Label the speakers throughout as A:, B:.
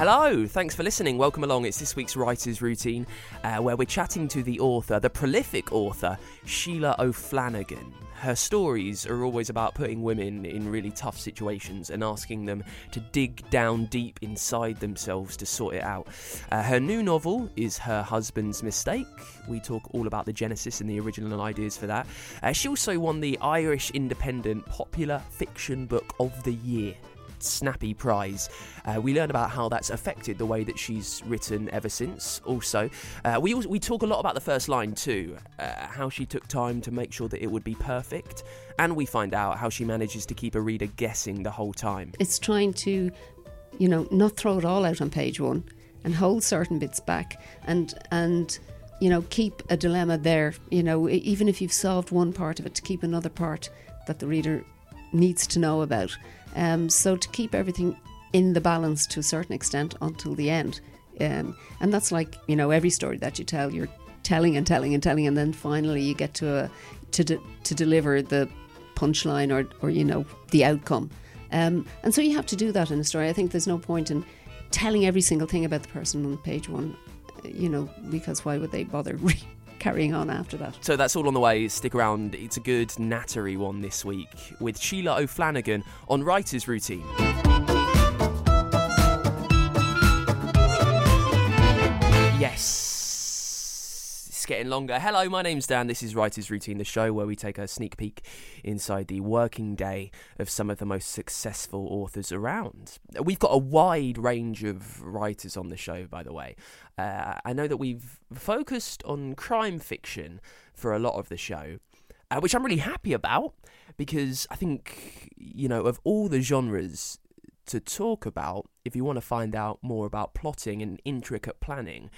A: Hello, thanks for listening. Welcome along. It's this week's Writer's Routine, uh, where we're chatting to the author, the prolific author, Sheila O'Flanagan. Her stories are always about putting women in really tough situations and asking them to dig down deep inside themselves to sort it out. Uh, her new novel is Her Husband's Mistake. We talk all about the genesis and the original ideas for that. Uh, she also won the Irish Independent Popular Fiction Book of the Year Snappy Prize. Uh, we learn about how that's affected the way that she's written ever since. Also, uh, we we talk a lot about the first line too, uh, how she took time to make sure that it would be perfect, and we find out how she manages to keep a reader guessing the whole time.
B: It's trying to, you know, not throw it all out on page one and hold certain bits back and and you know keep a dilemma there. You know, even if you've solved one part of it, to keep another part that the reader needs to know about. Um, so to keep everything in the balance to a certain extent until the end. Um, and that's like you know every story that you tell, you're telling and telling and telling, and then finally you get to a to de- to deliver the punchline or or you know the outcome. Um, and so you have to do that in a story. I think there's no point in telling every single thing about the person on page one, uh, you know, because why would they bother re- carrying on after that?
A: So that's all on the way. Stick around. It's a good nattery one this week with Sheila O'Flanagan on Writer's Routine. Yes. Getting longer. Hello, my name's Dan. This is Writer's Routine, the show where we take a sneak peek inside the working day of some of the most successful authors around. We've got a wide range of writers on the show, by the way. Uh, I know that we've focused on crime fiction for a lot of the show, uh, which I'm really happy about because I think, you know, of all the genres to talk about, if you want to find out more about plotting and intricate planning,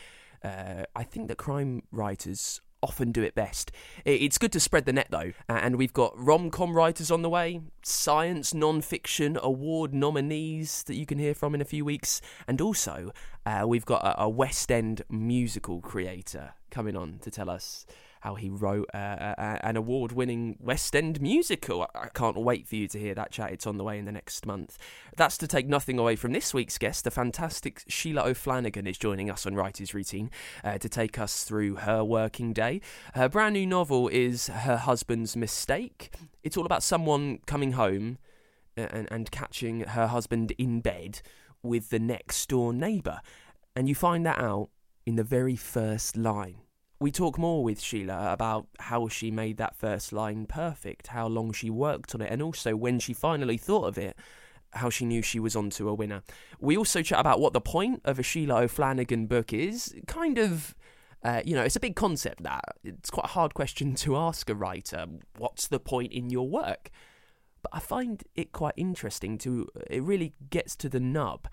A: uh, I think that crime writers often do it best. It's good to spread the net though, and we've got rom com writers on the way, science non fiction award nominees that you can hear from in a few weeks, and also uh, we've got a, a West End musical creator coming on to tell us how he wrote uh, uh, an award winning West End musical. I I can't wait for you to hear that chat. It's on the way in the next month. That's to take nothing away from this week's guest. The fantastic Sheila O'Flanagan is joining us on Writer's Routine uh, to take us through her working day. Her brand new novel is Her Husband's Mistake. It's all about someone coming home uh, and, and catching her husband in bed with the next door neighbour. And you find that out in the very first line. We talk more with Sheila about how she made that first line perfect, how long she worked on it, and also when she finally thought of it, how she knew she was onto a winner. We also chat about what the point of a Sheila O'Flanagan book is. Kind of, uh, you know, it's a big concept that. It's quite a hard question to ask a writer. What's the point in your work? But I find it quite interesting to, it really gets to the nub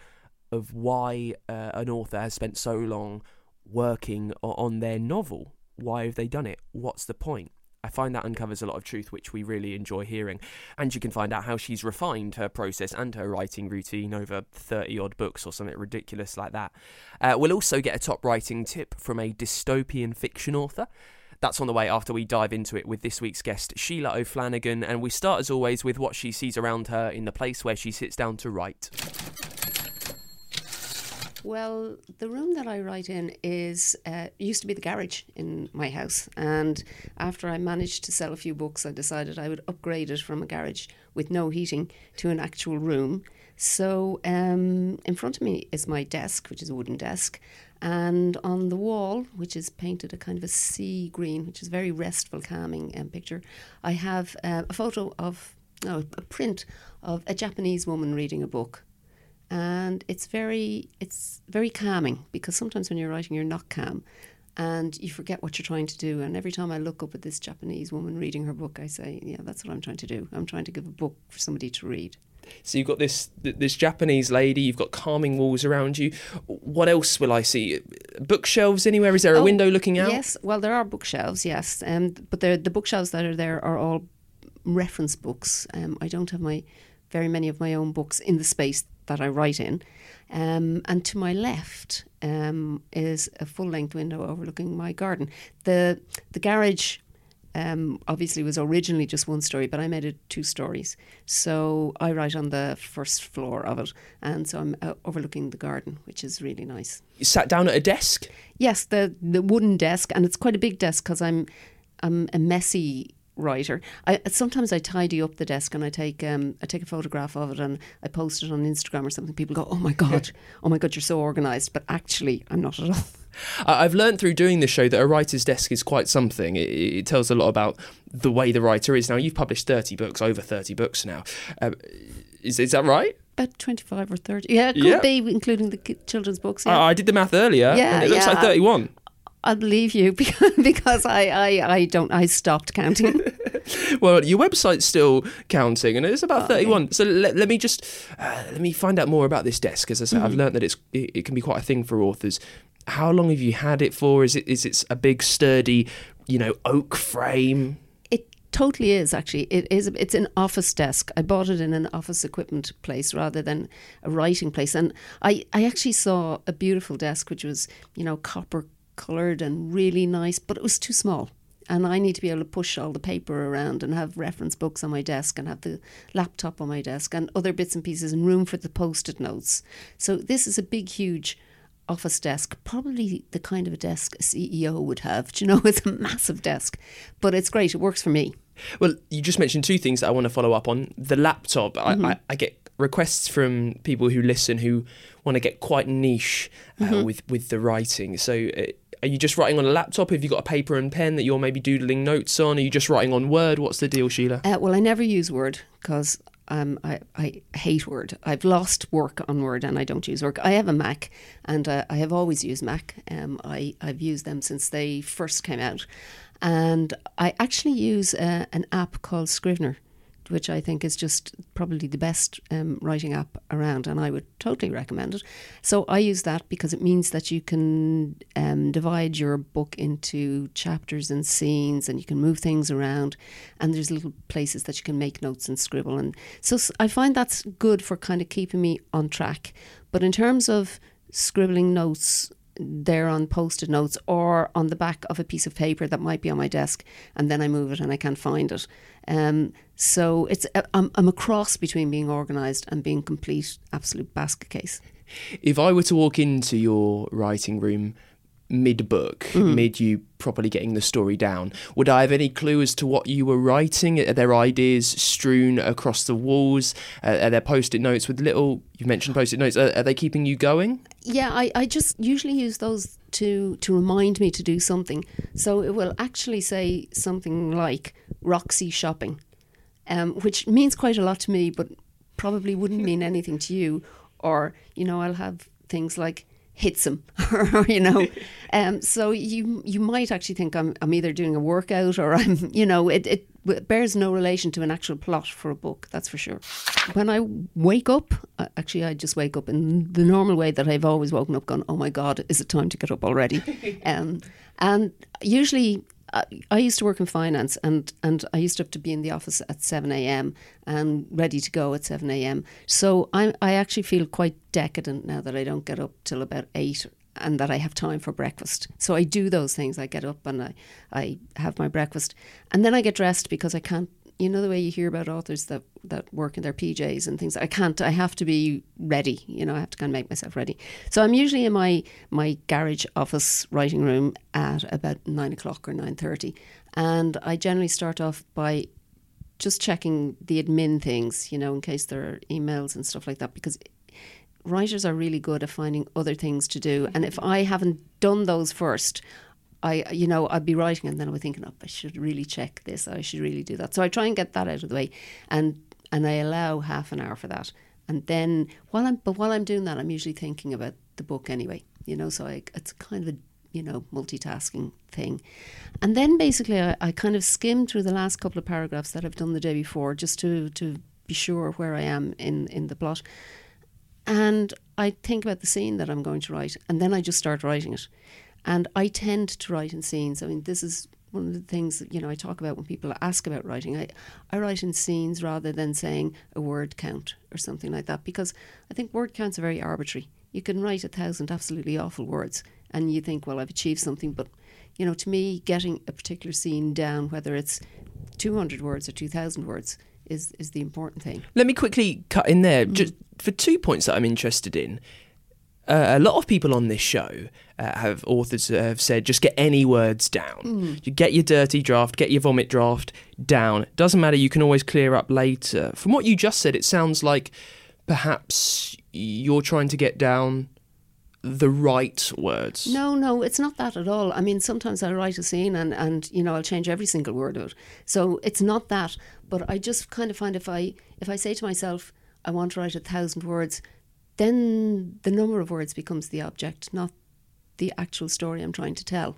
A: of why uh, an author has spent so long working on their novel. Why have they done it? What's the point? I find that uncovers a lot of truth, which we really enjoy hearing. And you can find out how she's refined her process and her writing routine over 30 odd books or something ridiculous like that. Uh, we'll also get a top writing tip from a dystopian fiction author. That's on the way after we dive into it with this week's guest, Sheila O'Flanagan. And we start, as always, with what she sees around her in the place where she sits down to write.
B: Well, the room that I write in is uh, used to be the garage in my house, and after I managed to sell a few books, I decided I would upgrade it from a garage with no heating to an actual room. So um, in front of me is my desk, which is a wooden desk, and on the wall, which is painted a kind of a sea green, which is a very restful, calming um, picture, I have uh, a photo of, no, a print of a Japanese woman reading a book and it's very it's very calming because sometimes when you're writing you're not calm and you forget what you're trying to do and every time i look up at this japanese woman reading her book i say yeah that's what i'm trying to do i'm trying to give a book for somebody to read
A: so you've got this this Japanese lady. You've got calming walls around you. What else will I see? Bookshelves anywhere? Is there a
B: Oh,
A: window looking out?
B: Yes, well, there are bookshelves, yes, um, but the the bookshelves that are there are all reference books. Um, I don't have my very many of my own books in the space that I write in. Um, and to my left um, is a full length window overlooking my garden. The the garage um, obviously was originally just one story, but I made it two stories. So I write on the first floor of it, and so I'm uh, overlooking the garden, which is really nice.
A: You sat down at a desk.
B: Yes, the the wooden desk, and it's quite a big desk because I'm I'm a messy writer. I sometimes I tidy up the desk and I take um I take a photograph of it and I post it on Instagram or something. People go, "Oh my god, oh my god, you're so organised," but actually, I'm not at all.
A: I've learned through doing this show that a writer's desk is quite something. It, it tells a lot about the way the writer is. Now, you've published 30 books, over 30 books now. Um, is, is that right?
B: About twenty five or thirty, yeah, it could
A: Yeah.
B: be including the children's books. Yeah.
A: I, I did the math earlier.
B: Yeah,
A: and it looks
B: yeah.
A: like 31.
B: I'll leave you because, because I, I I don't I stopped counting.
A: Well, your website's still counting, and it's
B: Oh,
A: about 31. So let, let me just uh, let me find out more about this desk. As I said, I've
B: Mm-hmm.
A: learned that it's it, it can be quite a thing for authors. How long have you had it for? Is it is it a big sturdy, you know, oak frame?
B: It totally is actually. It is. It's an office desk. I bought it in an office equipment place rather than a writing place. And I, I actually saw a beautiful desk which was, you know, copper coloured and really nice, but it was too small. And I need to be able to push all the paper around and have reference books on my desk and have the laptop on my desk and other bits and pieces and room for the post-it notes. So this is a big, huge office desk, probably the kind of a desk a CEO would have. Do you know, it's a massive desk, but it's great. It works for me.
A: Well, you just mentioned two things that I want to follow up on. The laptop,
B: Mm-hmm.
A: I, I, I get requests from people who listen who want to get quite niche uh,
B: Mm-hmm.
A: with with the writing. So, uh, are you just writing on a laptop? Have you got a paper and pen that you're maybe doodling notes on? Are you just writing on Word? What's the deal, Sheila?
B: Uh, well, I never use Word because um, I, I hate Word. I've lost work on Word and I don't use Word. I have a Mac and uh, I have always used Mac. Um, I, I've used them since they first came out. And I actually use uh, an app called Scrivener, which I think is just probably the best um, writing app around, and I would totally recommend it. So I use that because it means that you can um, divide your book into chapters and scenes, and you can move things around, and there's little places that you can make notes and scribble, and so I find that's good for kind of keeping me on track. But in terms of scribbling notes there on post-it notes or on the back of a piece of paper that might be on my desk and then I move it and I can't find it. Um, so it's a, I'm, I'm a cross between being organised and being complete absolute basket case.
A: If I were to walk into your writing room mid book,
B: Mm.
A: mid you properly getting the story down, would I have any clue as to what you were writing? Are there ideas strewn across the walls? Uh, are there post it notes with little, you mentioned post it notes, are, are they keeping you going?
B: Yeah, I, I just usually use those to to remind me to do something. So it will actually say something like Roxy shopping, um, which means quite a lot to me, but probably wouldn't mean anything to you. Or you know, I'll have things like hits him, you know, um, so you you might actually think I'm I'm either doing a workout or I'm you know it it bears no relation to an actual plot for a book. That's for sure. When I wake up, actually I just wake up in the normal way that I've always woken up, going, "Oh my God, is it time to get up already?" um, and usually. I used to work in finance, and, and I used to have to be in the office at seven a.m. and ready to go at seven a.m. So I I actually feel quite decadent now that I don't get up till about eight, and that I have time for breakfast. So I do those things. I get up and I I have my breakfast, and then I get dressed because I can't you know the way you hear about authors that that work in their PJs and things. I can't. I have to be ready. You know, I have to kind of make myself ready. So I'm usually in my my garage office writing room at about nine o'clock or nine thirty, and I generally start off by just checking the admin things. You know, in case there are emails and stuff like that, because writers are really good at finding other things to do. And if I haven't done those first, I, you know, I'd be writing and then I'd be thinking, oh, I should really check this. I should really do that. So I try and get that out of the way, and and I allow half an hour for that. And then while I'm, but while I'm doing that, I'm usually thinking about the book anyway. You know, so I, it's kind of a you know multitasking thing. And then basically, I, I kind of skim through the last couple of paragraphs that I've done the day before, just to to be sure where I am in in the plot. And I think about the scene that I'm going to write, and then I just start writing it. And I tend to write in scenes. I mean, this is one of the things that, you know I talk about when people ask about writing. I, I write in scenes rather than saying a word count or something like that because I think word counts are very arbitrary. You can write a thousand absolutely awful words and you think, well, I've achieved something. But, you know, to me, getting a particular scene down, whether it's 200 words or 2,000 words, is, is the important thing.
A: Let me quickly cut in there, mm. just for two points that I'm interested in. Uh, a lot of people on this show uh, have authors have said just get any words down. Mm. You get your dirty draft, get your vomit draft down. Doesn't matter. You can always clear up later. From what you just said, it sounds like perhaps you're trying to get down the right words.
B: No, no, it's not that at all. I mean, sometimes I'll write a scene and, and you know I'll change every single word of it. So it's not that, but I just kind of find if I if I say to myself I want to write a thousand words, then the number of words becomes the object, not the actual story I'm trying to tell.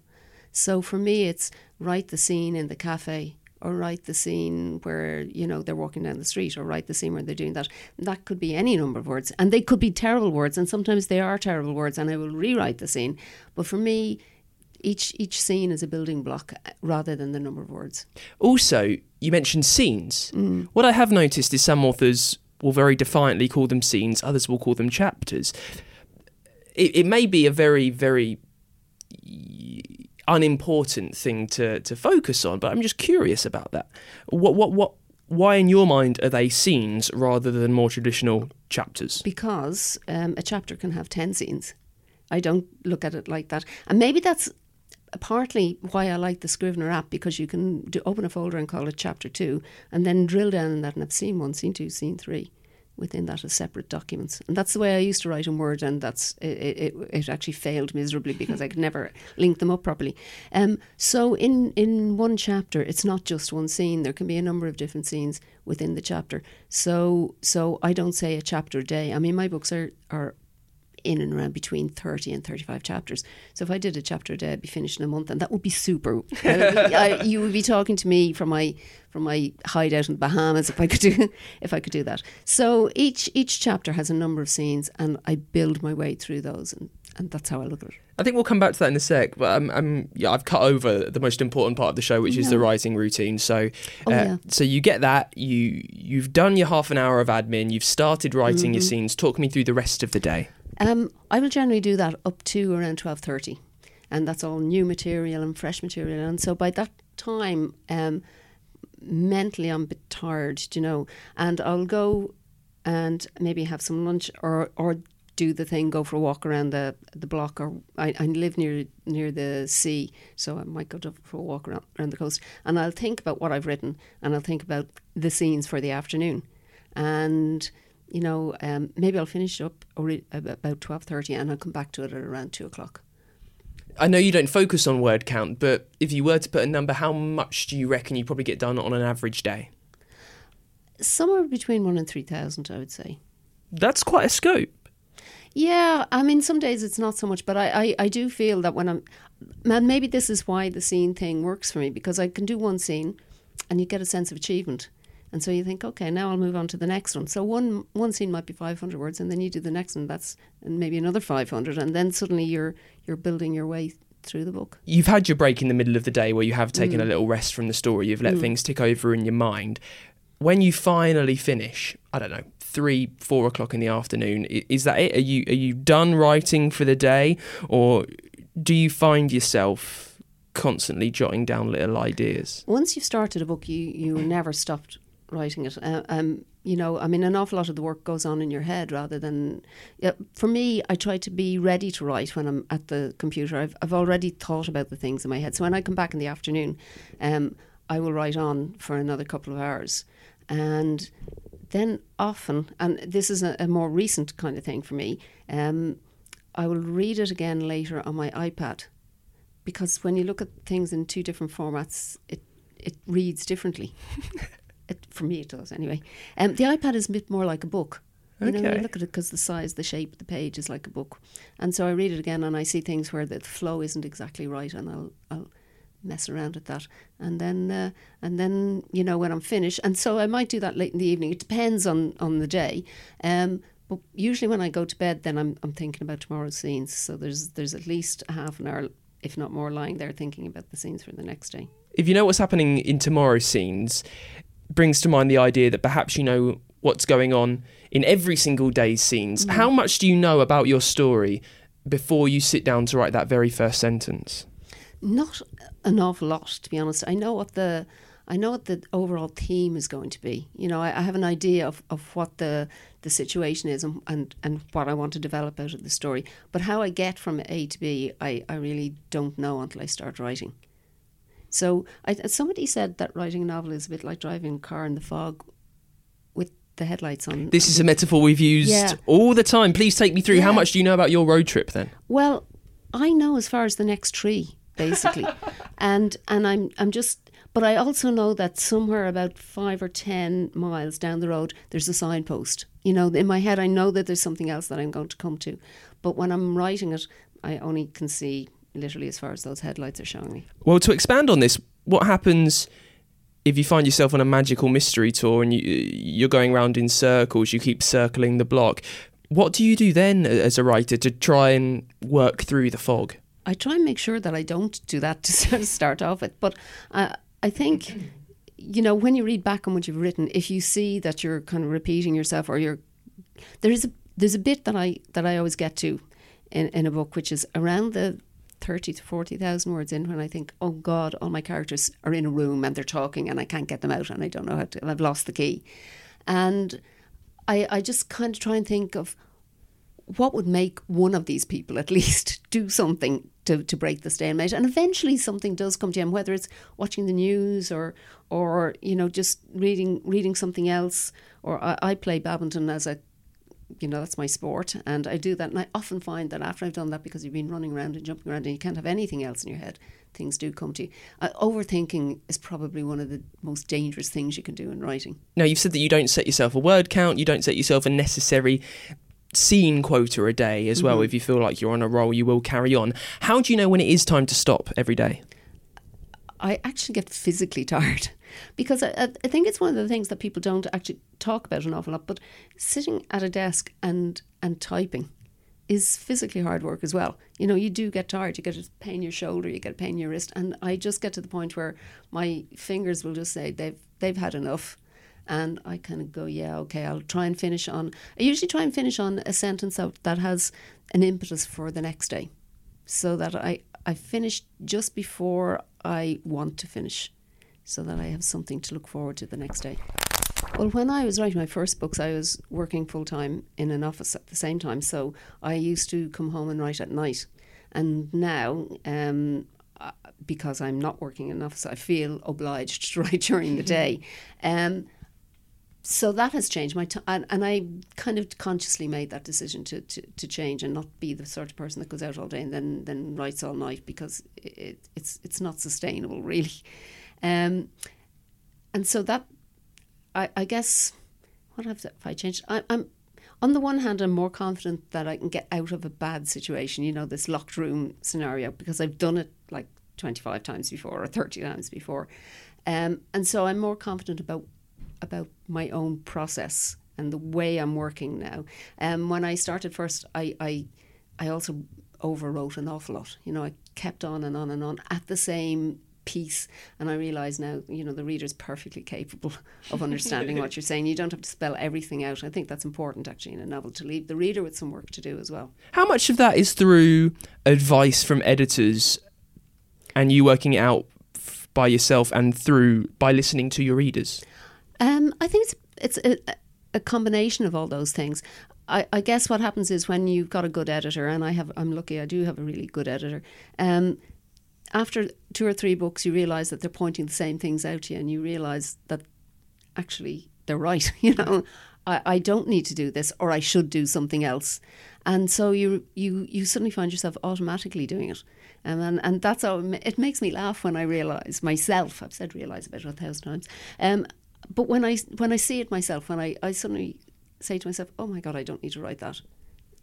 B: So for me, it's write the scene in the cafe or write the scene where you know they're walking down the street or write the scene where they're doing that that could be any number of words and they could be terrible words and sometimes they are terrible words and I will rewrite the scene but for me each each scene is a building block uh, rather than the number of words
A: also you mentioned scenes mm. what I have noticed is some authors will very defiantly call them scenes, others will call them chapters. It, it may be a very, very unimportant thing to, to focus on, but I'm just curious about that. What, what, what, why, in your mind, are they scenes rather than more traditional chapters?
B: Because um, a chapter can have 10 scenes. I don't look at it like that. And maybe that's partly why I like the Scrivener app because you can do, open a folder and call it chapter two and then drill down in that and have scene one, scene two, scene three within that as separate documents. And that's the way I used to write in Word, and that's it, it, it actually failed miserably because I could never link them up properly. Um, so in, in one chapter, it's not just one scene. There can be a number of different scenes within the chapter. So so I don't say a chapter a day. I mean, my books are, are in and around between 30 and 35 chapters. So if I did a chapter a day, I'd be finished in a month, and that would be super. I, you would be talking to me from my from my hideout in the Bahamas if I could do if I could do that. So each each chapter has a number of scenes, and I build my way through those, and, and that's how I look at it.
A: I think we'll come back to that in a sec, but I'm, I'm yeah, I've cut over the most important part of the show, which no. is the writing routine. So, oh, uh, yeah. so you get that, you you've done your half an hour of admin, you've started writing mm-hmm. your scenes. Talk me through the rest of the day.
B: Um, I will generally do that up to around twelve thirty, and that's all new material and fresh material. And so by that time, um, mentally I'm a bit tired, you know, and I'll go and maybe have some lunch or or do the thing, go for a walk around the the block, or I, I live near near the sea, so I might go for a walk around, around the coast, and I'll think about what I've written, and I'll think about the scenes for the afternoon, and you know, um, maybe I'll finish up about twelve thirty, and I'll come back to it at around two o'clock.
A: I know you don't focus on word count, but if you were to put a number, how much do you reckon you probably get done on an average day?
B: Somewhere between one and three thousand, I would say.
A: That's quite a scope.
B: Yeah, I mean, some days it's not so much, but I, I, I do feel that when I'm, man, maybe this is why the scene thing works for me because I can do one scene, and you get a sense of achievement. And so you think, okay, now I'll move on to the next one. So one one scene might be 500 words, and then you do the next one. That's and maybe another 500, and then suddenly you're you're building your way through the book.
A: You've had your break in the middle of the day where you have taken mm. a little rest from the story. You've let mm. things tick over in your mind. When you finally finish, I don't know, three, four o'clock in the afternoon, is that it? Are you are you done writing for the day, or do you find yourself constantly jotting down little ideas?
B: Once you've started a book, you you never stopped writing it. Uh, um, you know, I mean, an awful lot of the work goes on in your head rather than. Yeah, for me, I try to be ready to write when I'm at the computer. I've I've already thought about the things in my head. So when I come back in the afternoon, um, I will write on for another couple of hours, and then often, and this is a, a more recent kind of thing for me. Um, I will read it again later on my iPad because when you look at things in two different formats, it it reads differently. it, for me, it does anyway. Um, the iPad is a bit more like a book. You know,
A: Okay.
B: you look at it because the size, the shape the page is like a book, and so I read it again and I see things where the flow isn't exactly right, and I'll I'll mess around with that, and then uh, and then you know when I'm finished, and so I might do that late in the evening. It depends on on the day. Um, but usually when I go to bed, then I'm I'm thinking about tomorrow's scenes. So there's there's at least a half an hour, if not more, lying there thinking about the scenes for the next day.
A: If you know what's happening in tomorrow's scenes, brings to mind the idea that perhaps you know what's going on in every single day's scenes. Mm. How much do you know about your story before you sit down to write that very first sentence?
B: Not an awful lot, to be honest. I know what the I know what the overall theme is going to be. You know, I, I have an idea of, of what the the situation is and, and, and what I want to develop out of the story. But how I get from A to B, I, I really don't know until I start writing. So I, somebody said that writing a novel is a bit like driving a car in the fog with the headlights on.
A: This is a metaphor we've used
B: Yeah.
A: all the time. Please take me through. How much do you know about your road trip then?
B: Well, I know as far as the next tree, basically, and and I'm I'm just. But I also know that somewhere about five or ten miles down the road, there's a signpost. You know, in my head, I know that there's something else that I'm going to come to, but when I'm writing it, I only can see literally as far as those headlights are showing me.
A: Well, to expand on this, what happens if you find yourself on a magical mystery tour and you, you're going around in circles, you keep circling the block? What do you do then as a writer to try and work through the fog?
B: I try and make sure that I don't do that to sort of start off with. But uh, I think, you know, when you read back on what you've written, if you see that you're kind of repeating yourself or you're there is a there's a bit that I that I always get to in, in a book, which is around the thirty to forty thousand words in when I think, oh God, all my characters are in a room and they're talking and I can't get them out and I don't know how to. I've lost the key, and I I just kind of try and think of what would make one of these people at least do something to, to break the stalemate and eventually something does come to him whether it's watching the news or or you know just reading reading something else or I, I play badminton as a you know that's my sport and I do that and I often find that after I've done that because you've been running around and jumping around and you can't have anything else in your head things do come to you uh, overthinking is probably one of the most dangerous things you can do in writing
A: Now, you've said that you don't set yourself a word count, you don't set yourself a necessary scene quota a day as well. If you feel like you're on a roll, you will carry on. How do you know when it is time to stop every day?
B: I actually get physically tired because I, I think it's one of the things that people don't actually talk about an awful lot. But sitting at a desk and and typing is physically hard work as well. You know, you do get tired. You get a pain in your shoulder, you get a pain in your wrist, and I just get to the point where my fingers will just say they've they've had enough. And I kind of go, yeah, okay, I'll try and finish on. I usually try and finish on a sentence that, that has an impetus for the next day so that I, I finish just before I want to finish, so that I have something to look forward to the next day. Well, when I was writing my first books, I was working full time in an office at the same time, so I used to come home and write at night. And now, um, uh, because I'm not working in an office, I feel obliged to write during the day. Um, so that has changed my time, and, and I kind of consciously made that decision to, to, to change and not be the sort of person that goes out all day and then then writes all night because it, it's it's not sustainable really, um, and so that I, I guess what have I changed? I, I'm on the one hand, I'm more confident that I can get out of a bad situation, you know, this locked room scenario, because I've done it like 25 times before or 30 times before. Um, and so I'm more confident about about my own process and the way I'm working now. Um, when I started first, I, I I also overwrote an awful lot. You know, I kept on and on and on at the same piece, and I realise now, you know, the reader's perfectly capable of understanding what you're saying. You don't have to spell everything out. I think that's important actually in a novel to leave the reader with some work to do as well.
A: How much of that is through advice from editors and you working it out by yourself and through by listening to your readers?
B: Um, I think it's it's a, a combination of all those things. I, I, guess what happens is when you've got a good editor, and I have, I'm lucky, I do have a really good editor. Um, after two or three books, you realise that they're pointing the same things out to you, and you realise that actually they're right. You know, I, I don't need to do this, or I should do something else, and so you you you suddenly find yourself automatically doing it. Um, and and that's how it makes me laugh when I realise myself. I've said realise about a thousand times. Um, but when I when I see it myself, when I, I suddenly say to myself, "Oh my God, I don't need to write that.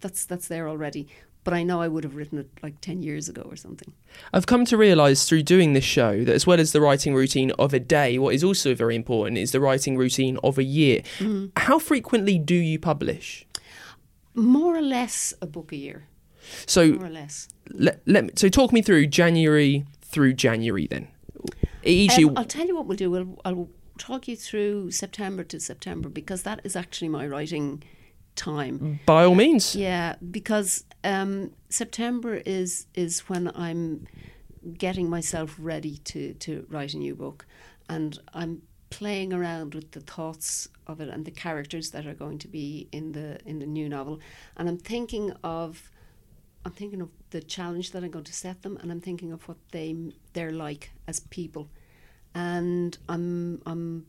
B: That's that's there already." But I know I would have written it like ten years ago or something.
A: I've come to realise through doing this show that as well as the writing routine of a day, what is also very important is the writing routine of a year. Mm. How frequently do you publish?
B: More or less a book a year.
A: So
B: more or less.
A: Let, let so talk me through January through January then.
B: Um, I'll tell you what we'll do. We'll, I'll talk you through September to September because that is actually my writing time.
A: By all means.
B: Yeah, because um, September is is when I'm getting myself ready to to write a new book, and I'm playing around with the thoughts of it and the characters that are going to be in the in the new novel, and I'm thinking of. I'm thinking of the challenge that I'm going to set them, and I'm thinking of what they they're like as people and I'm I'm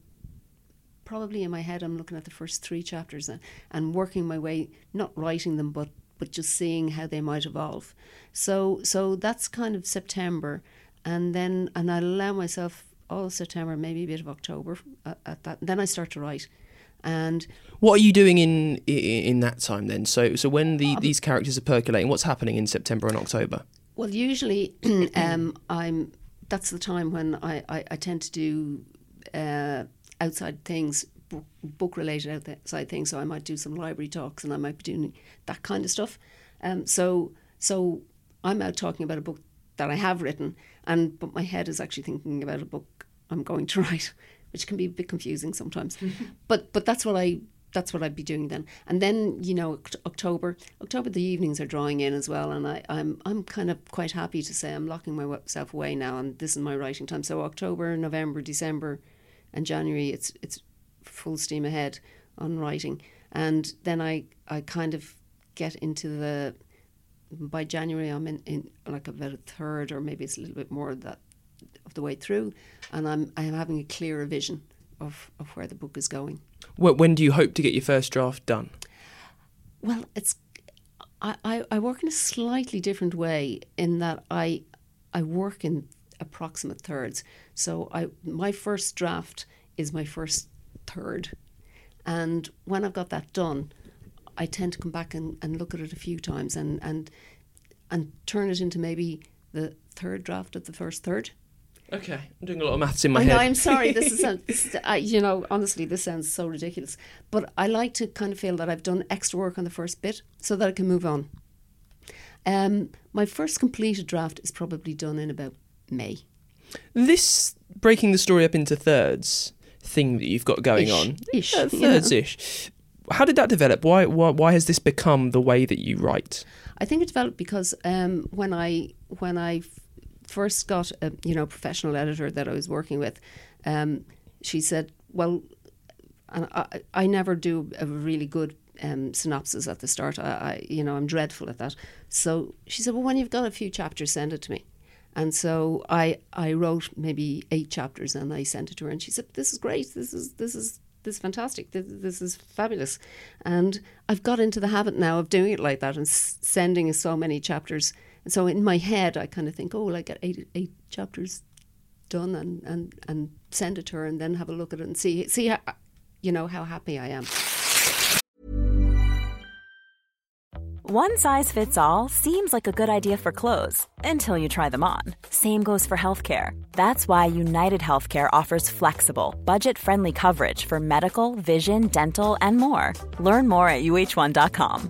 B: probably in my head I'm looking at the first three chapters and, and working my way, not writing them, but but just seeing how they might evolve. So so that's kind of September, and then and I allow myself all September, maybe a bit of October at, at that. Then I start to write. And
A: what are you doing in in that time then? So so when the, um, these characters are percolating, what's happening in September and October?
B: Well, usually um, I'm that's the time when I, I, I tend to do uh, outside things, book, related outside things. So I might do some library talks and I might be doing that kind of stuff. Um, so so I'm out talking about a book that I have written, and but my head is actually thinking about a book I'm going to write, which can be a bit confusing sometimes. but but that's what I that's what I'd be doing then. And then you know October, October the evenings are drawing in as well, and I, I'm I'm kind of quite happy to say I'm locking myself away now, and this is my writing time. So October, November, December, and January, it's it's full steam ahead on writing, and then I I kind of get into the by January I'm in, in like about a third or maybe it's a little bit more of that of the way through, and I'm I'm having a clearer vision of, of where the book is going.
A: When do you hope to get your first draft done?
B: Well, it's I, I, I work in a slightly different way in that I I work in approximate thirds. So I my first draft is my first third. And when I've got that done, I tend to come back and, and look at it a few times and, and and turn it into maybe the third draft of the first third.
A: Okay, I'm doing a lot of maths in my
B: I
A: head.
B: Know, I'm sorry. This is, this, I, you know, honestly, this sounds so ridiculous. But I like to kind of feel that I've done extra work on the first bit so that I can move on. Um, my first completed draft is probably done in about May.
A: This breaking the story up into thirds thing that you've got going
B: ish,
A: on,
B: ish,
A: uh, thirds ish. How did that develop? Why, why why has this become the way that you write?
B: I think it developed because um, when I when I first got a you know professional editor that I was working with, um, she said, "Well, I, I never do a really good um, synopsis at the start. I, I, you know I'm dreadful at that." So she said, "Well, when you've got a few chapters, send it to me." And so I I wrote maybe eight chapters and I sent it to her, and she said, "This is great. This is this is." This is fantastic. This, is fabulous, and I've got into the habit now of doing it like that and sending so many chapters so in my head, I kind of think, oh, well, I get eight, eight chapters done and, and, and send it to her and then have a look at it and see, see how, you know, how happy I am.
C: One size fits all seems like a good idea for clothes until you try them on. Same goes for healthcare. That's why United Healthcare offers flexible, budget friendly coverage for medical, vision, dental, and more. Learn more at uh1.com.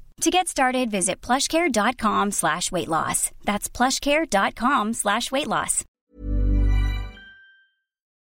D: To get started, visit plushcare.com slash weight loss. That's plushcare.com slash weight loss.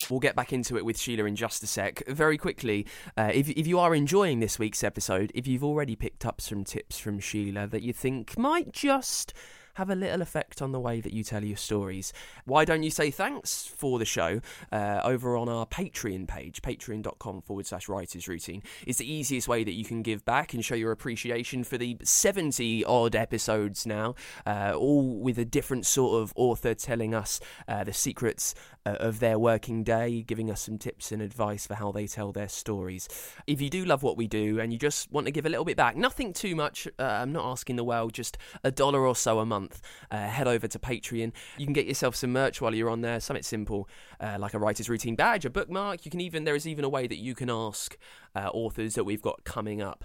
A: We'll get back into it with Sheila in just a sec. Very quickly, uh, if, if you are enjoying this week's episode, if you've already picked up some tips from Sheila that you think might just have a little effect on the way that you tell your stories. Why don't you say thanks for the show uh, over on our Patreon page, patreon.com forward slash writers routine? It's the easiest way that you can give back and show your appreciation for the 70 odd episodes now, uh, all with a different sort of author telling us uh, the secrets uh, of their working day, giving us some tips and advice for how they tell their stories. If you do love what we do and you just want to give a little bit back, nothing too much, uh, I'm not asking the world, just a dollar or so a month, uh, head over to Patreon. You can get yourself some merch while you're on there, something simple uh, like a writer's routine badge, a bookmark. You can even, there is even a way that you can ask uh, authors that we've got coming up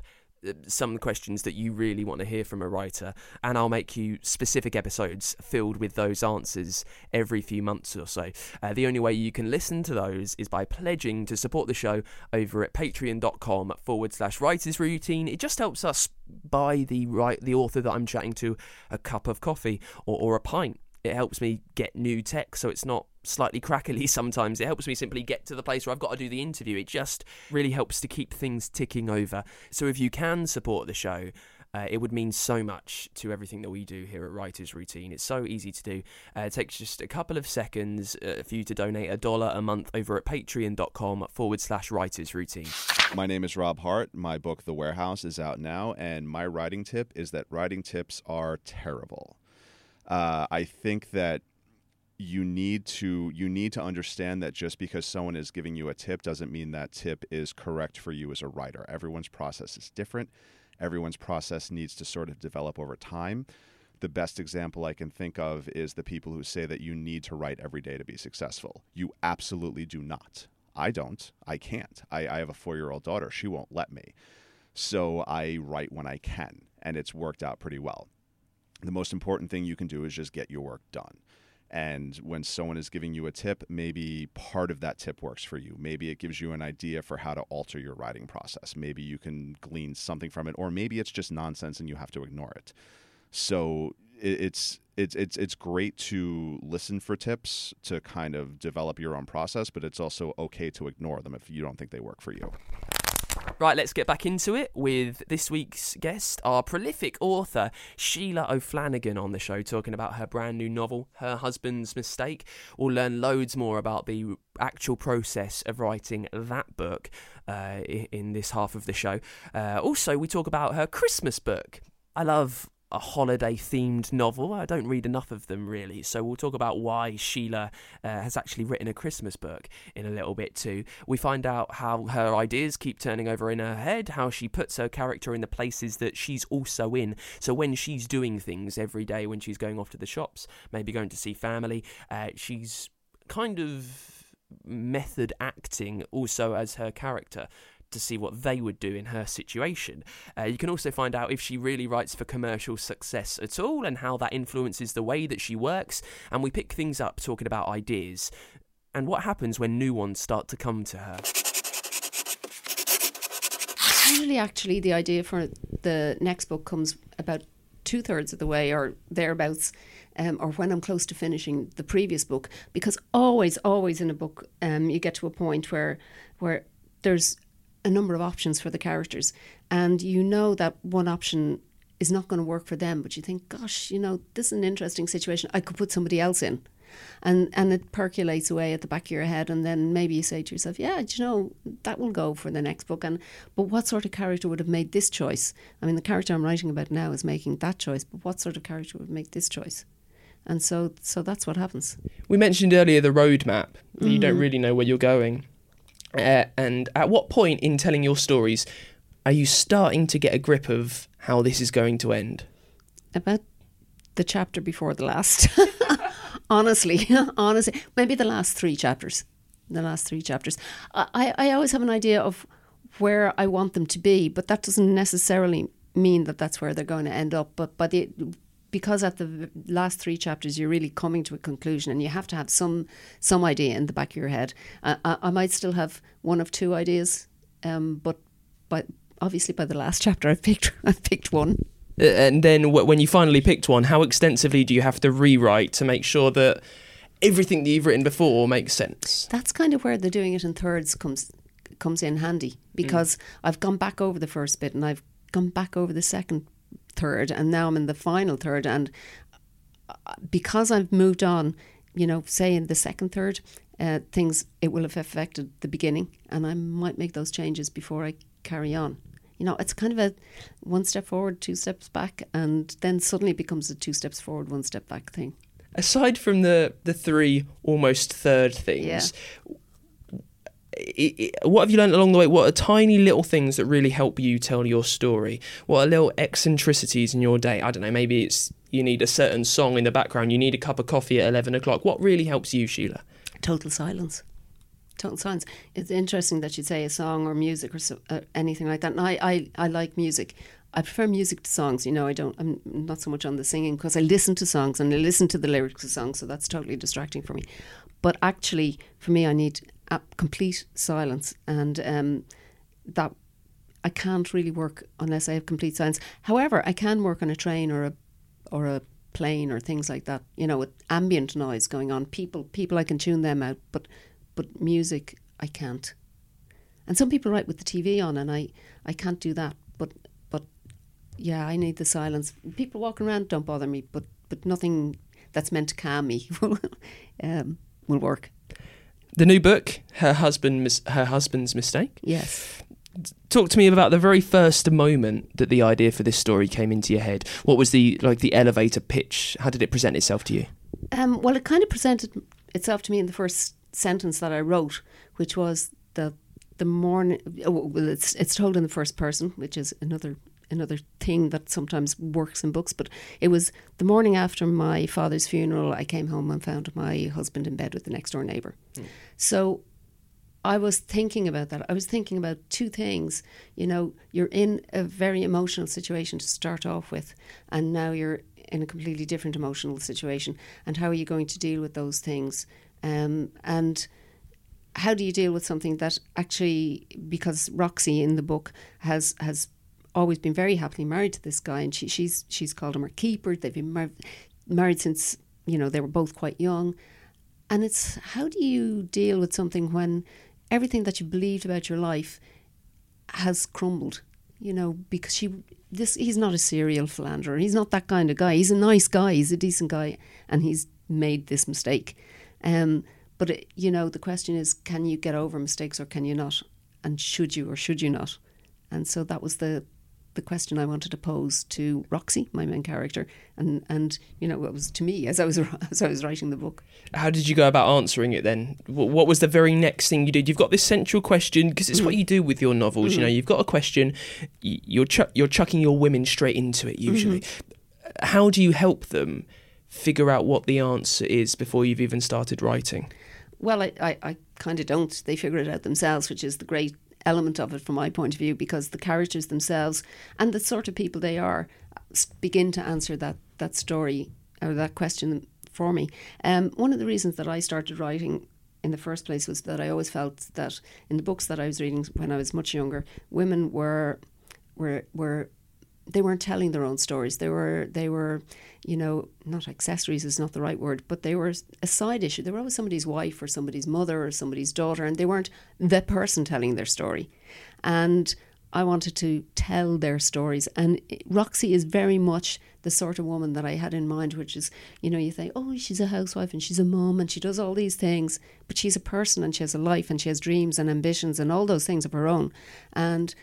A: some questions that you really want to hear from a writer, and I'll make you specific episodes filled with those answers every few months or so. Uh, the only way you can listen to those is by pledging to support the show over at patreon.com forward slash writers routine. It just helps us buy the right the author that I'm chatting to a cup of coffee or, or a pint it helps me get new tech so it's not slightly crackly sometimes. It helps me simply get to the place where I've got to do the interview. It just really helps to keep things ticking over. So if you can support the show, uh, it would mean so much to everything that we do here at Writers Routine. It's so easy to do. Uh, it takes just a couple of seconds uh, for you to donate a dollar a month over at patreon.com forward slash writers routine.
E: My name is Rob Hart. My book, The Warehouse, is out now. And my writing tip is that writing tips are terrible. Uh, I think that you need to you need to understand that just because someone is giving you a tip doesn't mean that tip is correct for you as a writer. Everyone's process is different. Everyone's process needs to sort of develop over time. The best example I can think of is the people who say that you need to write every day to be successful. You absolutely do not. I don't. I can't. I, I have a four year old daughter. She won't let me. So I write when I can, and it's worked out pretty well the most important thing you can do is just get your work done. And when someone is giving you a tip, maybe part of that tip works for you. Maybe it gives you an idea for how to alter your writing process. Maybe you can glean something from it, or maybe it's just nonsense and you have to ignore it. So it's it's it's it's great to listen for tips to kind of develop your own process, but it's also okay to ignore them if you don't think they work for you.
A: Right, let's get back into it with this week's guest, our prolific author, Sheila O'Flanagan, on the show, talking about her brand new novel, Her Husband's Mistake. We'll learn loads more about the actual process of writing that book uh, in this half of the show. Uh, also, we talk about her Christmas book. I love a holiday themed novel. I don't read enough of them really, so we'll talk about why Sheila uh, has actually written a Christmas book in a little bit too. We find out how her ideas keep turning over in her head, how she puts her character in the places that she's also in. So when she's doing things every day, when she's going off to the shops, maybe going to see family, uh, she's kind of method acting also as her character to see what they would do in her situation. Uh, you can also find out if she really writes for commercial success at all and how that influences the way that she works. And we pick things up talking about ideas and what happens when new ones start to come to her.
B: Usually, actually, the idea for the next book comes about two thirds of the way or thereabouts, um, or when I'm close to finishing the previous book. Because always, always in a book, um, you get to a point where where there's a number of options for the characters, and you know that one option is not going to work for them. But you think, gosh, you know, this is an interesting situation. I could put somebody else in. And, and it percolates away at the back of your head, and then maybe you say to yourself, "Yeah, you know that will go for the next book." And but what sort of character would have made this choice? I mean, the character I'm writing about now is making that choice, but what sort of character would make this choice? And so, so that's what happens.
A: We mentioned earlier the roadmap. Mm-hmm. You don't
B: Mm-hmm.
A: really know where you're going. Uh, and at what point in telling your stories are you starting to get a grip of how this is going to end?
B: About the chapter before the last. honestly, honestly, maybe the last three chapters. The last three chapters. I, I always have an idea of where I want them to be, but that doesn't necessarily mean that that's where they're going to end up. But by the because at the last three chapters you're really coming to a conclusion, and you have to have some some idea in the back of your head. I, I, I might still have one of two ideas, um, but but obviously by the last chapter I've picked I've picked one.
A: Uh, and then w- when you finally picked one, how extensively do you have to rewrite to make sure that everything that you've written before makes sense?
B: That's kind of where the doing it in thirds comes comes in handy because I've gone back over the first bit and I've gone back over the second third and now I'm in the final third and uh, because I've moved on, you know, say in the second third, uh, things it will have affected the beginning and I might make those changes before I carry on. You know, it's kind of a one step forward, two steps back, and then suddenly it becomes a two steps forward, one step back thing.
A: Aside from the, the three almost third things, i i what have you learned along the way? What are tiny little things that really help you tell your story? What are little eccentricities in your day? I don't know, maybe it's you need a certain song in the background, you need a cup of coffee at 11 o'clock. What really helps you, Sheila?
B: Total silence. Total silence. It's interesting that you'd say a song or music or so, uh, anything like that. And I, I, I like music. I prefer music to songs. You know, I don't. I'm not so much on the singing because I listen to songs and I listen to the lyrics of songs, so that's totally distracting for me. But actually, for me, I need a complete silence, and um, that I can't really work unless I have complete silence. However, I can work on a train or a or a plane or things like that. You know, with ambient noise going on. People, people, I can tune them out, but but music, I can't. And some people write with the TV on, and I I can't do that. But but yeah, I need the silence. People walking around don't bother me, but but nothing that's meant to calm me um, will work.
A: The new book, her husband, mis- her husband's mistake.
B: Yes.
A: Talk to me about the very first moment that the idea for this story came into your head. What was the like the elevator pitch? How did it present itself to you?
B: Um, well, it kind of presented itself to me in the first sentence that I wrote, which was the the morning. oh, Well, it's it's told in the first person, which is another another thing that sometimes works in books. But it was the morning after my father's funeral. I came home and found my husband in bed with the next door neighbour. So I was thinking about that. I was thinking about two things. You know, you're in a very emotional situation to start off with, and now you're in a completely different emotional situation. And how are you going to deal with those things? Um, and how do you deal with something that actually, because Roxy in the book has has always been very happily married to this guy, and she, she's she's called him her keeper. They've been mar- married since you know they were both quite young, and it's how do you deal with something when everything that you believed about your life has crumbled? You know, because she this he's not a serial philanderer. He's not that kind of guy. He's a nice guy. He's a decent guy, and he's made this mistake. Um, but it, you know, the question is, can you get over mistakes or can you not? And should you or should you not? And so that was the the question I wanted to pose to Roxy, my main character, and and you know, it was to me as I was as I was writing the book.
A: How did you go about answering it then? What was the very next thing you did? You've got this central question because it's what mm. you do with your novels. You mm. know, you've got a question, you're chu- you're chucking your women straight into it mm-hmm. usually. How do you help them figure out what the answer is before you've even started writing?
B: Well, I, I, I kind of don't. They figure it out themselves, which is the great element of it from my point of view, because the characters themselves and the sort of people they are begin to answer that, that story or that question for me. Um, one of the reasons that I started writing in the first place was that I always felt that in the books that I was reading when I was much younger, women were were were they weren't telling their own stories. They were they were, you know, not accessories is not the right word, but they were a side issue. They were always somebody's wife or somebody's mother or somebody's daughter, and they weren't the person telling their story. And I wanted to tell their stories. And Roxy is very much the sort of woman that I had in mind, which is, you know, you think, oh, she's a housewife and she's a mom and she does all these things, but she's a person and she has a life and she has dreams and ambitions and all those things of her own. And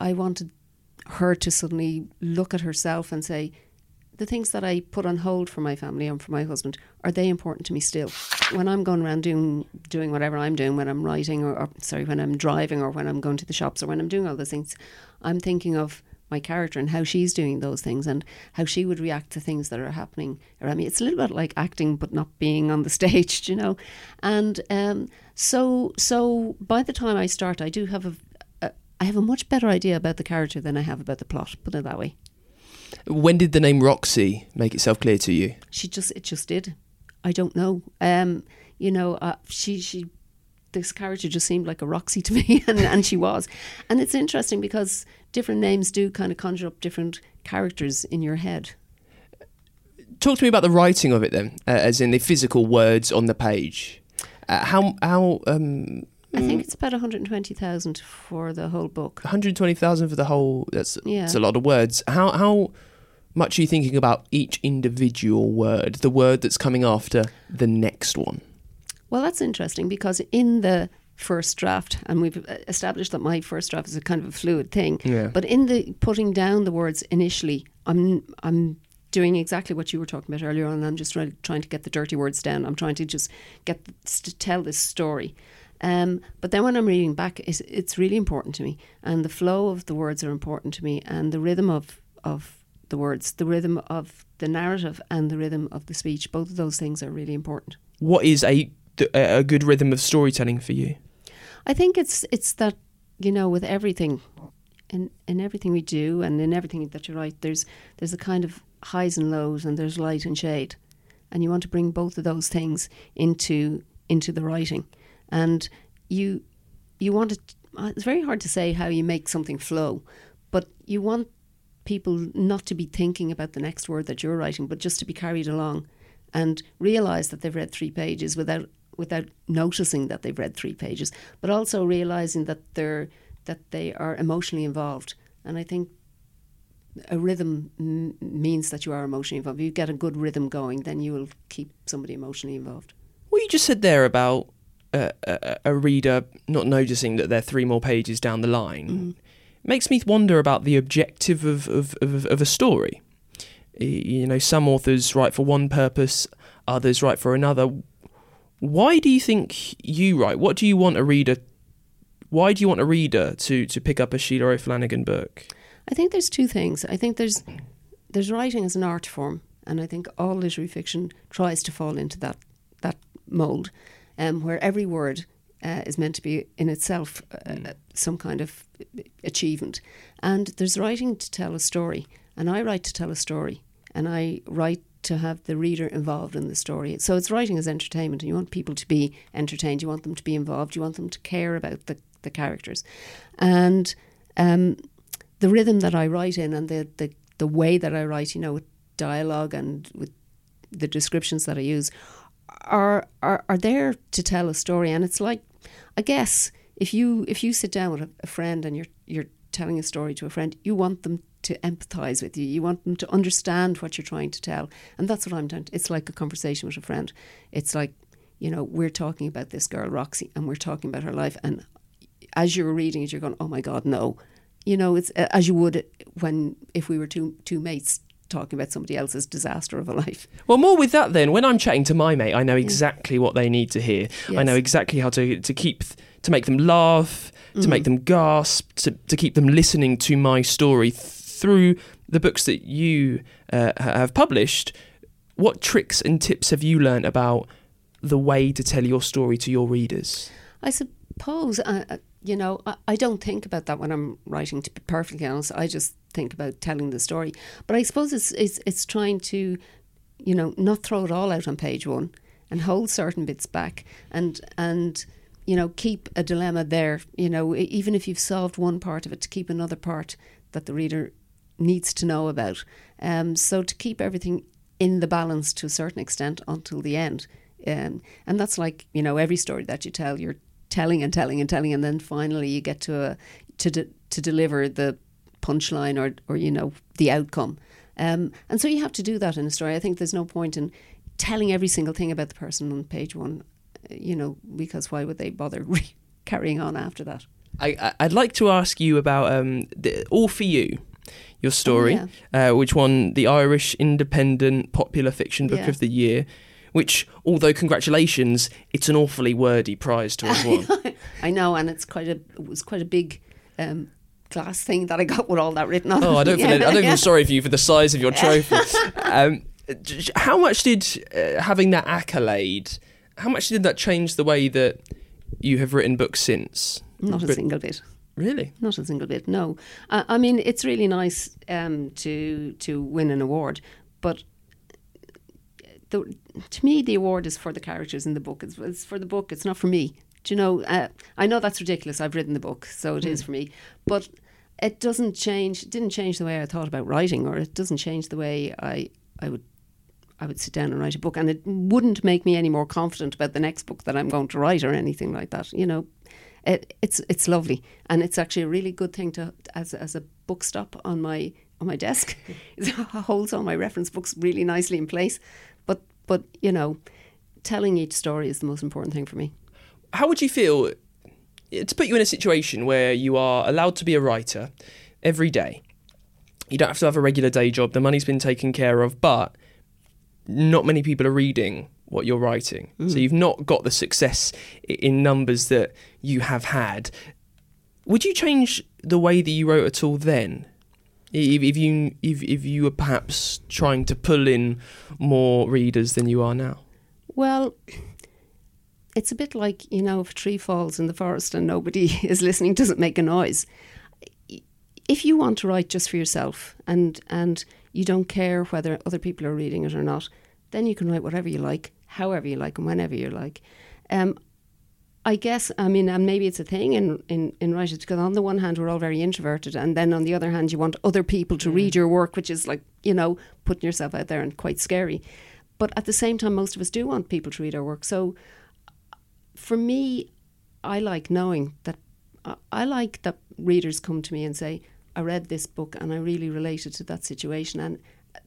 B: I wanted her to suddenly look at herself and say, the things that I put on hold for my family and for my husband, are they important to me still? When I'm going around doing doing whatever I'm doing, when I'm writing or, or, sorry, when I'm driving or when I'm going to the shops or when I'm doing all those things, I'm thinking of my character and how she's doing those things and how she would react to things that are happening around me. It's a little bit like acting but not being on the stage, you know. And um, so so by the time I start I do have a, a I have a much better idea about the character than I have about the plot, put it that way.
A: When did the name Roxy make itself clear to you?
B: She just it just did. I don't know. Um, you know, uh, she she this character just seemed like a Roxy to me, and, and she was. And it's interesting because different names do kind of conjure up different characters in your head.
A: Talk to me about the writing of it then, uh, as in the physical words on the page. Uh, how how um,
B: I think mm. it's about 120,000 for the whole book.
A: 120,000 for the whole. That's
B: Yeah.
A: that's a lot of words. How how much are you thinking about each individual word, the word that's coming after the next one?
B: Well, that's interesting because in the first draft, and we've established that my first draft is a kind of a fluid thing.
A: Yeah.
B: But in the putting down the words initially, I'm I'm doing exactly what you were talking about earlier on. I'm just trying, trying to get the dirty words down. I'm trying to just get to tell this story. Um, but then when I'm reading back, it's, it's really important to me, and the flow of the words are important to me, and the rhythm of of the words, the rhythm of the narrative, and the rhythm of the speech. Both of those things are really important.
A: What is a a good rhythm of storytelling for you?
B: I think it's it's that you know with everything, in in everything we do and in everything that you write, there's there's a kind of highs and lows and there's light and shade, and you want to bring both of those things into into the writing, and you you want to. Uh, it's very hard to say how you make something flow, but you want people not to be thinking about the next word that you're writing, but just to be carried along and realize that they've read three pages without without noticing that they've read three pages, but also realizing that they're that they are emotionally involved. And I think a rhythm m- means that you are emotionally involved. If you get a good rhythm going, then you will keep somebody emotionally involved.
A: What you just said there about a, a reader not noticing that they're three more pages down the line mm-hmm. makes me wonder about the objective of, of, of, of a story. You know, some authors write for one purpose, others write for another. Why do you think you write? What do you want a reader? Why do you want a reader to, to pick up a Sheila O'Flanagan book?
B: I think there's two things. I think there's there's writing as an art form, and I think all literary fiction tries to fall into that that mold, um, where every word uh, is meant to be in itself uh, some kind of achievement. And there's writing to tell a story, and I write to tell a story, and I write to have the reader involved in the story. So it's writing as entertainment, and you want people to be entertained, you want them to be involved, you want them to care about the, the characters. And um, the rhythm that I write in and the, the, the way that I write, you know, with dialogue and with the descriptions that I use are, are are there to tell a story. And it's like I guess if you if you sit down with a, friend and you're you're telling a story to a friend you want them to empathize with you. You want them to understand what you're trying to tell. And that's what I'm doing it's like a conversation with a friend. It's like you know we're talking about this girl Roxy and we're talking about her life. And as you're reading it you're going oh my god no. You know it's as you would when if we were two two mates talking about somebody else's disaster of a life
A: Well, more with that then. When I'm chatting to my mate, I know exactly what they need to hear. I know exactly how to to keep to make them laugh, to
B: Mm.
A: make them gasp, to to keep them listening to my story th- through the books that you uh, have published. What tricks and tips have you learnt about the way to tell your story to your readers?
B: I suppose, uh, you know, I, I don't think about that when I'm writing. To be perfectly honest, I just think about telling the story. But I suppose it's it's it's trying to, you know, not throw it all out on page one and hold certain bits back and and you know keep a dilemma there. You know, even if you've solved one part of it, to keep another part that the reader needs to know about. Um, so to keep everything in the balance to a certain extent until the end. Um, and that's like you know every story that you tell, you're telling and telling and telling, and then finally you get to a to de- to deliver the punchline or or you know the outcome. Um, and so you have to do that in a story. I think there's no point in telling every single thing about the person on page one, uh, you know, because why would they bother re- carrying on after that?
A: I, I'd like to ask you about um, the, All For You, your story, uh, which won the Irish Independent Popular Fiction Book
B: Yeah.
A: of the Year, which, although congratulations, it's an awfully wordy prize to have won.
B: I know, and it's quite a it was quite a big um, glass thing that I got with all that written on.
A: oh, I don't feel,
B: Yeah,
A: I don't
B: yeah.
A: feel sorry for you for the size of your trophy. um, how much did uh, having that accolade, how much did that change the way that you have written books since?
B: Not a single bit.
A: Really?
B: Not a single bit. No, I, I mean it's really nice um, to to win an award, but the, to me the award is for the characters in the book. It's, it's for the book. It's not for me. Do you know? Uh, I know that's ridiculous. I've written the book, so it is for me. But it doesn't change. It didn't change the way I thought about writing, or it doesn't change the way I I would I would sit down and write a book, and it wouldn't make me any more confident about the next book that I'm going to write or anything like that. You know, it, it's it's lovely, and it's actually a really good thing to as as a book stop on my on my desk. it holds all my reference books really nicely in place. But you know, telling each story is the most important thing for me.
A: how would you feel eh, to put you in a situation where you are allowed to be a writer every day? You don't have to have a regular day job. The money's been taken care of, but not many people are reading what you're writing. So mm. you've not got the success in numbers that you have had. Would you change the way that you wrote at all then? If, if you if, if you were perhaps trying to pull in more readers than you are now?
B: Well, it's a bit like, you know, if a tree falls in the forest and nobody is listening, doesn't make a noise? If you want to write just for yourself and, and you don't care whether other people are reading it or not, then you can write whatever you like, however you like, and whenever you like. Um, I guess, I mean, and maybe it's a thing in, in, in writers because on the one hand, we're all very introverted, and then on the other hand, you want other people to read mm. your work, which is like, you know, putting yourself out there and quite scary. But at the same time, most of us do want people to read our work. So for me, I like knowing that I- I like that readers come to me and say, I read this book and I really related to that situation. And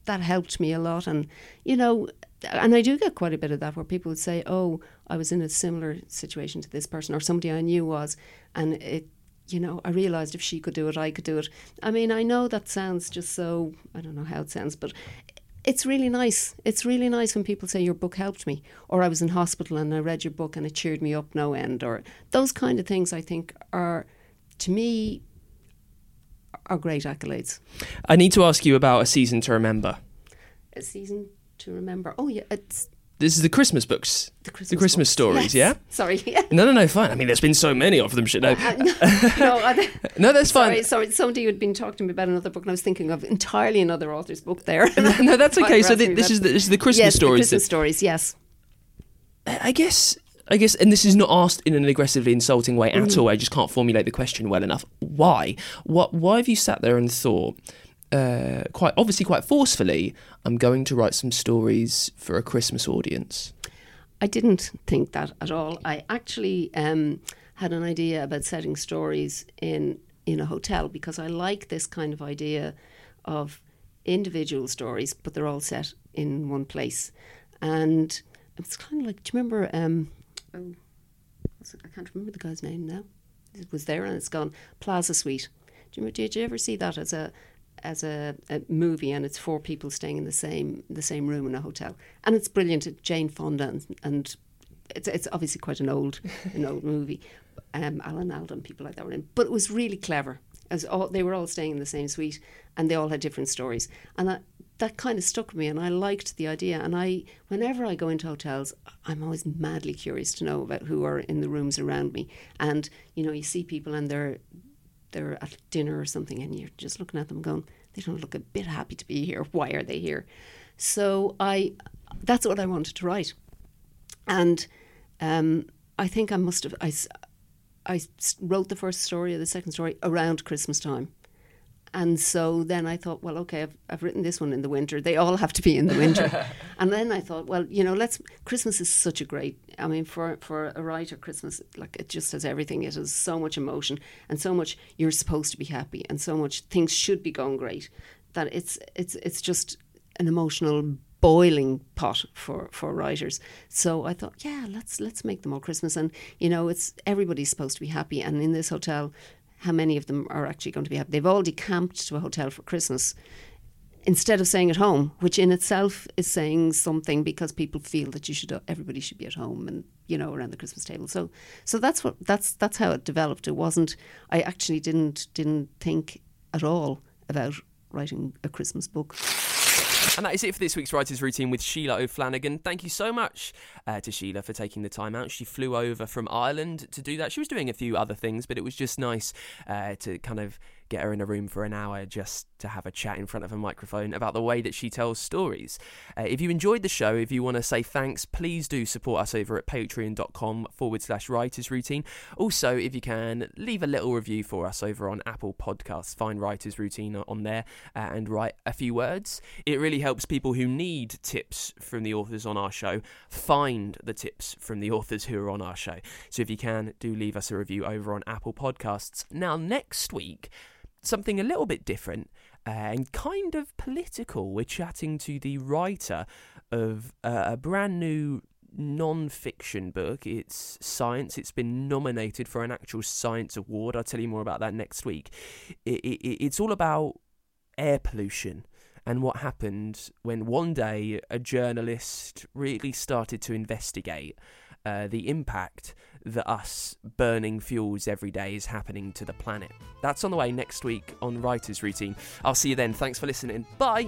B: that helped me a lot. And, you know, and I do get quite a bit of that where people would say, Oh, I was in a similar situation to this person, or somebody I knew was. And it, you know, I realised if she could do it, I could do it. I mean, I know that sounds just so, I don't know how it sounds, but it's really nice. It's really nice when people say your book helped me, or I was in hospital and I read your book and it cheered me up no end, or those kind of things. I think are, to me, are great accolades.
A: I need to ask you about a season to remember.
B: A season to remember. Oh yeah, it's
A: This is the Christmas books,
B: the Christmas,
A: the Christmas stories.
B: Yes.
A: Yeah.
B: Sorry. Yeah.
A: No, no, no, fine. I mean, there's been so many of them. Should know.
B: no, I,
A: No, that's fine.
B: sorry, sorry. Somebody had been talking to me about another book, and I was thinking of entirely another author's book there.
A: no, that's okay. So
B: What
A: this is the, this is the. Christmas
B: yes,
A: stories.
B: The Christmas
A: that-
B: stories. Yes.
A: I guess, I guess, and this is not asked in an aggressively insulting way at
B: Mm-hmm.
A: all. I just can't formulate the question well enough. Why? What? Why have you sat there and thought, uh, quite obviously, quite forcefully, I'm going to write some stories for a Christmas audience?
B: I didn't think that at all. I actually um, had an idea about setting stories in in a hotel because I like this kind of idea of individual stories, but they're all set in one place. And it's kind of like, do you remember? Um, oh? I can't remember the guy's name now. It was there and it's gone. Plaza Suite. Do you, did you ever see that as a as a, a movie and it's four people staying in the same the same room in a hotel. And it's brilliant. Jane Fonda and, and it's it's obviously quite an old an old movie. Um, Alan Alda people like that were in. But it was really clever. As all they were all staying in the same suite and they all had different stories. And that that kind of stuck with me and I liked the idea. And I whenever I go into hotels I'm always madly curious to know about who are in the rooms around me. And you know you see people and they're they're at dinner or something and you're just looking at them going they don't look a bit happy to be here. Why are they here? So i that's what i wanted to write. And um, i think i must have I, I wrote the first story or the second story around christmas time and so then I thought, well, okay, I've, I've written this one in the winter. They all have to be in the winter. and then I thought, well, you know, let's. Christmas is such a great. I mean, for for a writer, Christmas like it just has everything. It has so much emotion and so much. You're supposed to be happy and so much things should be going great. That it's it's it's just an emotional boiling pot for for writers. So I thought, yeah, let's let's make them all Christmas, and you know, it's everybody's supposed to be happy. And in this hotel, how many of them are actually going to be happy? They've all decamped to a hotel for Christmas instead of staying at home, which in itself is saying something because people feel that you should everybody should be at home and you know around the Christmas table. So so that's what that's that's how it developed. It wasn't. I actually didn't didn't think at all about writing a Christmas book.
A: And that is it for this week's Writers Routine with Sheila O'Flanagan. Thank you so much uh, to Sheila for taking the time out. She flew over from Ireland to do that. She was doing a few other things, but it was just nice uh, to kind of get her in a room for an hour just to have a chat in front of a microphone about the way that she tells stories. Uh, if you enjoyed the show, if you want to say thanks, please do support us over at patreon.com forward slash writers routine. Also, if you can, leave a little review for us over on Apple Podcasts. Find Writers Routine on there uh, and write a few words. It really helps people who need tips from the authors on our show find the tips from the authors who are on our show. So if you can, do leave us a review over on Apple Podcasts. Now, next week, something a little bit different and kind of political. We're chatting to the writer of uh, a brand new non-fiction book. It's science. It's been nominated for an actual science award. I'll tell you more about that next week. It, it, it's all about air pollution and what happened when one day a journalist really started to investigate uh, the impact that us burning fuels every day is happening to the planet. That's on the way next week on Writer's Routine. I'll see you then. Thanks for listening. Bye.